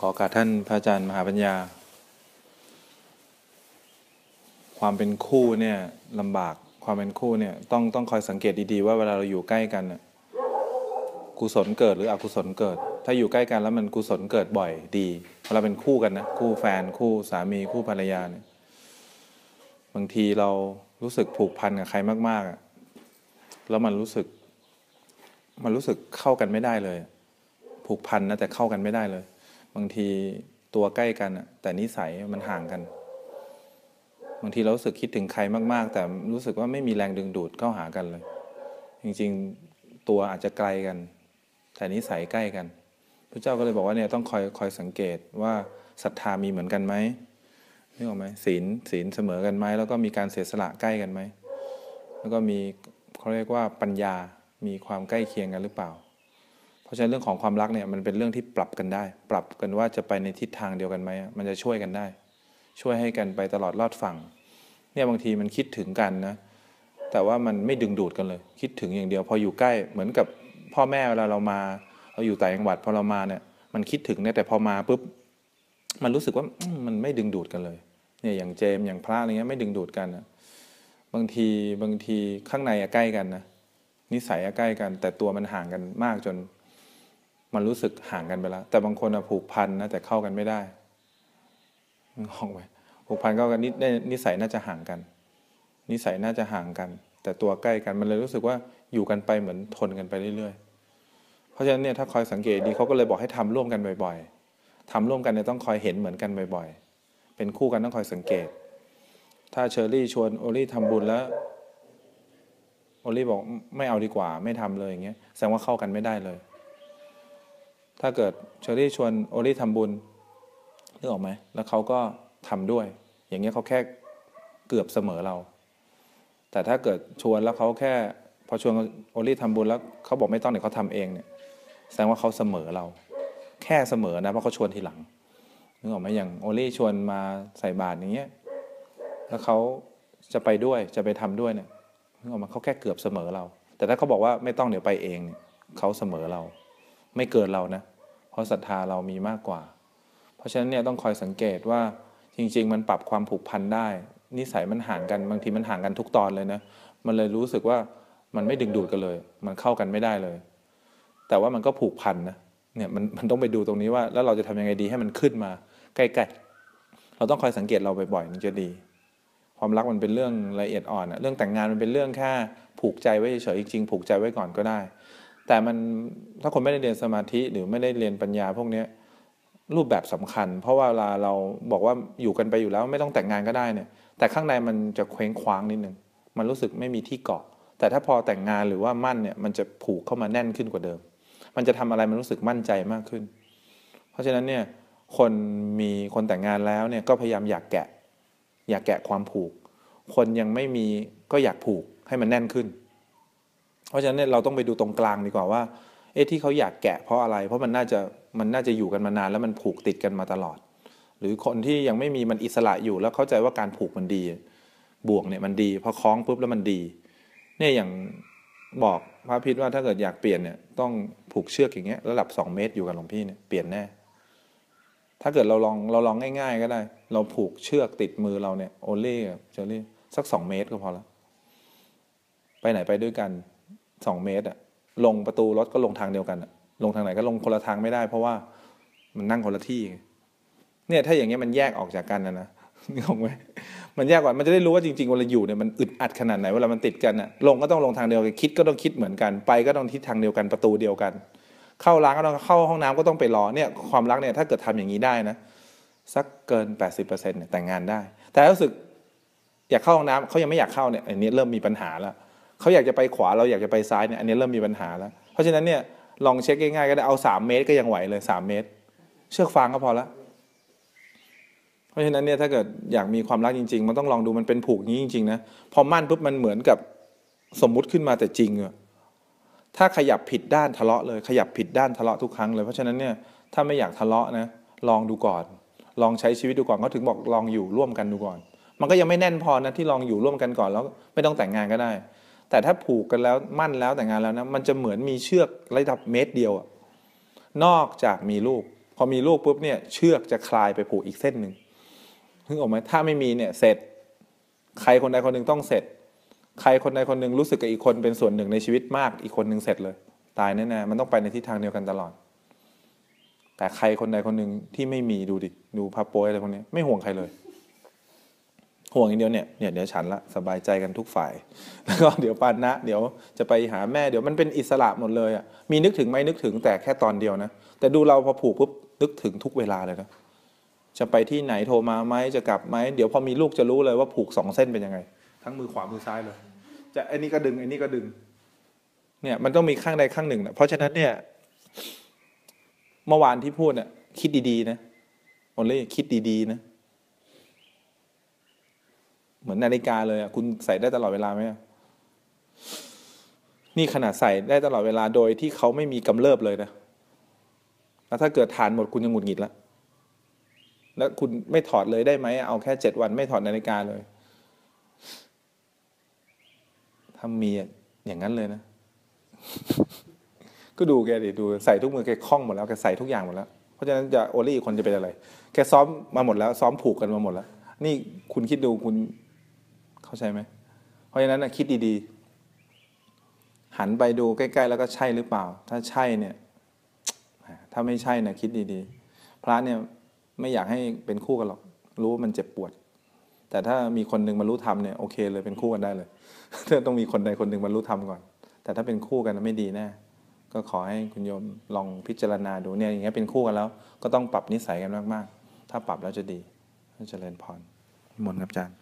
ขอการท่านพระอาจารย์มหาปัญญา ความเป็นคู่เนี่ยลำบากความเป็นคู่เนี่ยต้องต้องคอยสังเกตดีๆว่าเวลาเราอยู่ใกล้กันกุศลเกิดหรืออกุศลเกิด ถ้าอยู่ใกล้กันแล้วมันกุศลเกิดบ่อยดีเวลาเป็นคู่กันนะคู่แฟนคู่สามีคู่ภรรยาเนี่ยบางทีเรารู้สึกผูกพันกับใครมากๆแล้วมันรู้สึก มันรู้สึกเข้ากันไม่ได้เลย ผูกพันนะแต่เข้ากันไม่ได้เลย บางทีตัวใกล้กันแต่นิสัยมันห่างกัน บางทีเราสึกคิดถึงใครมากๆ แต่รู้สึกว่าไม่มีแรงดึงดูดเข้าหากันเลย จริงๆตัวอาจจะไกลกัน แต่นิสัยใกล้กันพระเจ้าก็เลยบอกว่าเนี่ยต้องคอยคอยสังเกตว่าศรัทธามีเหมือนกันไหมนึกออกไหมศีลศีลเสมอกันไหมแล้วก็มีการเสียสละใกล้กันไหมแล้วก็มีเขาเรียกว่าปัญญามีความใกล้เคียงกันหรือเปล่า ราะฉะนั้นเรื่องของความรักเนี่ยมันเป็นเรื่องที่ปรับกันได้ ปรับกันว่าจะไปในทิศทางเดียวกันไหมมันจะช่วยกันได้ ช่วยให้กันไปตลอดรอดฝั่งเนี่ยบางทีมันคิดถึงกันนะแต่ว่ามันไม่ดึงดูดกันเลย คิดถึงอย่างเดียว พออยู่ใกล้เหมือนกับพ่อแม่เวลาเรามา เราอยู่ต่างจังหวัดพอเรามาเนี่ยมันคิดถึงเนี่ยแต่พอมาปุ๊บมันรู้สึกว่ามันไม่ดึงดูดกันเลยเนี่ยอย่างเจมอย่างพระอะไรเงี้ยไม่ดึงดูดกันนะบางทีบางทีข้างในอะใกล้กันนะนิสัยอะใกล้กัน แต่ตัวมันห่างกันมากจน มันรู้สึกห่างกันไปแล้ว แต่บางคนอะผูกพันนะแต่เข้ากันไม่ได้นึกอกไหมผูกพันเข้ากันนิดนิสัยน่าจะห่างกัน นิสัยน่าจะห่างกัน แต่ตัวใกล้กันมันเลยรู้สึกว่าอยู่กันไปเหมือนทนกันไปเรื่อยๆ เพราะฉะนั้นเนี่ยถ้าคอยสังเกตดีเขาก็เลยบอกให้ทำร่วมกันบ่อย ๆทำร่วมกันเนี่ยต้องคอยเห็นเหมือนกันบ่อย ๆ เป็นคู่กันต้องคอยสังเกต ถ้าเชอรี่ชวนโอลี่ทำบุญแล้วโอลี่บอกไม่เอาดีกว่า ไม่ทำเลยอย่างเงี้ยแสดงว่าเข้ากันไม่ได้เลย ถ้าเกิดเชอรี่ชวนโอลี่ทำบุญนึกออกไหมแล้วเขาก็ทำด้วย อย่างเงี้ยเขาแค่เกือบเสมอเรา แต่ถ้าเกิดชวนแล้วเขาแค่ พอชวนโอลี่ทำบุญแล้วเขาบอกไม่ต้องเดี๋ยวเขาทำเองเนี่ยแสดงว่าเขาเสมอเรา แค่เสมอนะเพราะเขาชวนทีหลังนึกออกไหมอย่างโอลี่ชวนมาใส่บาตรอย่างเงี้ยแล้วเขาจะไปด้วยจะไปทำด้วยเนี่ยนึกออกมาเขาแค่เกือบเสมอเรา แต่ถ้าเขาบอกว่าไม่ต้องเดี๋ยวไปเองเนี่ยเขาเสมอเรา ไม่เกินเรานะ เพราะศรัทธาเรามีมากกว่า เพราะฉะนั้นเนี่ยต้องคอยสังเกตว่าจริง ๆ มันปรับความผูกพันได้ นิสัยมันห่างกันบางทีมันห่างกันทุกตอนเลยนะมันเลยรู้สึกว่ามันไม่ดึงดูดกันเลย มันเข้ากันไม่ได้เลย แต่ว่ามันก็ผูกพันนะเนี่ยมันมันต้องไปดูตรงนี้ว่า แล้วเราจะทำยังไงดีให้มันขึ้นมา ใกล้ๆเราต้องคอยสังเกตเราบ่อยๆมันจะดี ความรักมันเป็นเรื่องละเอียดอ่อนอะเรื่องแต่งงานมันเป็นเรื่องแค่ผูกใจไว้เฉยๆจริงๆผูกใจไว้ก่อนก็ได้ แต่มันถ้าคนไม่ได้เรียนสมาธิหรือไม่ได้เรียนปัญญาพวกนี้รูปแบบสำคัญ เพราะว่าเวลาเราบอกว่าอยู่กันไปอยู่แล้วไม่ต้องแต่งงานก็ได้เนี่ย แต่ข้างในมันจะเคว้งคว้างนิดนึงมันรู้สึกไม่มีที่เกาะ แต่ถ้าพอแต่งงานหรือว่ามั่นเนี่ยมันจะผูกเข้ามาแน่นขึ้นกว่าเดิม มันจะทำอะไรมันรู้สึกมั่นใจมากขึ้น เพราะฉะนั้นเนี่ยคนมีคนแต่งงานแล้วเนี่ยก็พยายามอยากแกะ อยากแกะความผูก คนยังไม่มีก็อยากผูกให้มันแน่นขึ้น เพราะฉะนั้นเราต้องไปดูตรงกลางดีกว่าว่า เอ๊ะที่เขาอยากแกะเพราะอะไร เพราะมันน่าจะมันน่าจะอยู่กันมานานแล้วมันผูกติดกันมาตลอด หรือคนที่ยังไม่มีมันอิสระอยู่แล้วเข้าใจว่าการผูกมันดีบ่วงเนี่ยมันดีพอคล้องปุ๊บแล้วมันดี เนี่ยอย่างบอกพระพิษว่าถ้าเกิดอยากเปลี่ยนเนี่ยต้องผูกเชือกอย่างเงี้ยระดับสองเมตรอยู่กับหลวงพี่เนี่ยเปลี่ยนแน่ถ้าเกิดเราลองเราลองง่าย ๆ ก็ได้ เราผูกเชือกติดมือเราเนี่ยโอเล่เจอรี่สักสองเมตรก็พอแล้วไปไหนไปด้วยกัน สองเมตรอะลงประตูรถก็ลงทางเดียวกันอะลงทางไหนก็ลงคนละทางไม่ได้ เพราะว่ามันนั่งคนละที่ เนี่ยถ้าอย่างเงี้ยมันแยกออกจากกันนะนะนึกออกไหมมันแยกกว่ามันจะได้รู้ว่าจริงๆเวลาอยู่เนี่ยมันอึดอัดขนาดไหนเวลามันติดกันอะลงก็ต้องลงทางเดียวกันคิดก็ต้องคิดเหมือนกัน ไปก็ต้องทิศทางเดียวกันประตูเดียวกัน เข้าร้านก็ต้องเข้าห้องน้ำก็ต้องไปรอเนี่ยความรักเนี่ยถ้าเกิดทำอย่างนี้ได้นะสักเกิน 80%เนี่ยแต่งงานได้ แต่รู้สึกอยากเข้าห้องน้ำเขายังไม่อยากเข้าเนี่ยอันนี้เริ่มมีปัญหาแล้ว เขาอยากจะไปขวาเราอยากจะไปซ้ายเนี่ยอันนี้เริ่มมีปัญหาแล้ว เพราะฉะนั้นเนี่ยลองเช็คง่ายๆก็ได้เอาสามเมตรก็ยังไหวเลยสามเมตร เชือกฟางก็พอละเพราะฉะนั้นเนี่ยถ้าเกิดอยากมีความรักจริง ๆ มันต้องลองดูมันเป็นผูกนี้จริงๆนะพอมั่นปุ๊บมันเหมือนกับสมมุติขึ้นมาแต่จริงอะถ้าขยับผิดด้านทะเลาะเลยขยับผิดด้านทะเลาะทุกครั้งเลยเพราะฉะนั้นเนี่ยถ้าไม่อยากทะเลาะนะลองดูก่อน ลองใช้ชีวิตดูก่อนเขาถึงบอกลองอยู่ร่วมกันดูก่อน มันก็ยังไม่แน่นพอนะที่ลองอยู่ร่วมกันก่อนแล้วไม่ต้องแต่งงานก็ได้ แต่ถ้าผูกกันแล้วมั่นแล้วแต่งงานแล้วนะมันจะเหมือนมีเชือกระดับเมตรเดียวอะนอกจากมีลูก พอมีลูกปุ๊บเนี่ยเชือกจะคลายไปผูกอีกเส้นหนึ่งนึกออกไหมถ้าไม่มีเนี่ยเสร็จ ใครคนใดคนหนึ่งต้องเสร็จ ใครคนใดคนหนึ่งรู้สึกกับอีกคนเป็นส่วนหนึ่งในชีวิตมาก อีกคนหนึ่งเสร็จเลย ตายแน่ๆมันต้องไปในทิศทางเดียวกันตลอด แต่ใครคนใดคนหนึ่งที่ไม่มีดูดิดูภาโป้ยอะไรพวกนี้ไม่ห่วงใครเลย ห่วงอย่างเดียวเนี่ยเนี่ยเดี๋ยวฉันละสบายใจกันทุกฝ่าย แล้วก็เดี๋ยวปานนะ เดี๋ยวจะไปหาแม่เดี๋ยวมันเป็นอิสระหมดเลยอะมีนึกถึงไหมนึกถึงแต่แค่ตอนเดียวนะ แต่ดูเราพอผูกปุ๊บนึกถึงทุกเวลาเลยนะจะไปที่ไหนโทรมาไหมจะกลับไหมเดี๋ยวพอมีลูกจะรู้เลยว่าผูกสองเส้นเป็นยังไง ทั้งมือขวามือซ้ายเลย จะไอ้นี่ก็ดึงไอ้นี่ก็ดึง เนี่ยมันต้องมีข้างใดข้างหนึ่งนะเพราะฉะนั้นเนี่ย เมื่อวานที่พูดเนี่ยคิดดีๆนะโอเล่คิดดีๆนะ เหมือนนาฬิกาเลยอะคุณใส่ได้ตลอดเวลาไหมนี่ขนาดใส่ได้ตลอดเวลาโดยที่เขาไม่มีกำเริบเลยนะแล้วถ้าเกิดทานหมดคุณยังหงุดหงิดแล้วแล้วคุณไม่ถอดเลยได้ไหมเอาแค่เจ็ดวันไม่ถอดนาฬิกาเลยถ้ามีอะอย่างนั้นเลยนะ ก็ดูแกดิดูใส่ทุกมือแกคล่องหมดแล้วแกใส่ทุกอย่างหมดแล้ว เพราะฉะนั้นจะโอลี่คนจะเป็นอะไร แกซ้อมมาหมดแล้ว ซ้อมผูกกันมาหมดแล้ว นี่คุณคิดดูคุณ เข้าใจไหมเพราะฉะนั้นนะคิดดีๆ หันไปดูใกล้ๆ แล้วก็ใช่หรือเปล่า ถ้าใช่เนี่ย ถ้าไม่ใช่นะคิดดีๆ พระเนี่ยไม่อยากให้เป็นคู่กันหรอก รู้ว่ามันเจ็บปวด แต่ถ้ามีคนหนึ่งบรรลุธรรมเนี่ยโอเคเลยเป็นคู่กันได้เลยต้องมีคนใดคนหนึ่งบรรลุธรรมก่อน แต่ถ้าเป็นคู่กันนะไม่ดีแน่ก็ขอให้คุณโยมลองพิจารณาดูเนี่ยอย่างเงี้ยเป็นคู่กันแล้ว ก็ต้องปรับนิสัยกันมากๆ ถ้าปรับแล้วจะดีเจริญพรนิมนต์ครับอาจารย์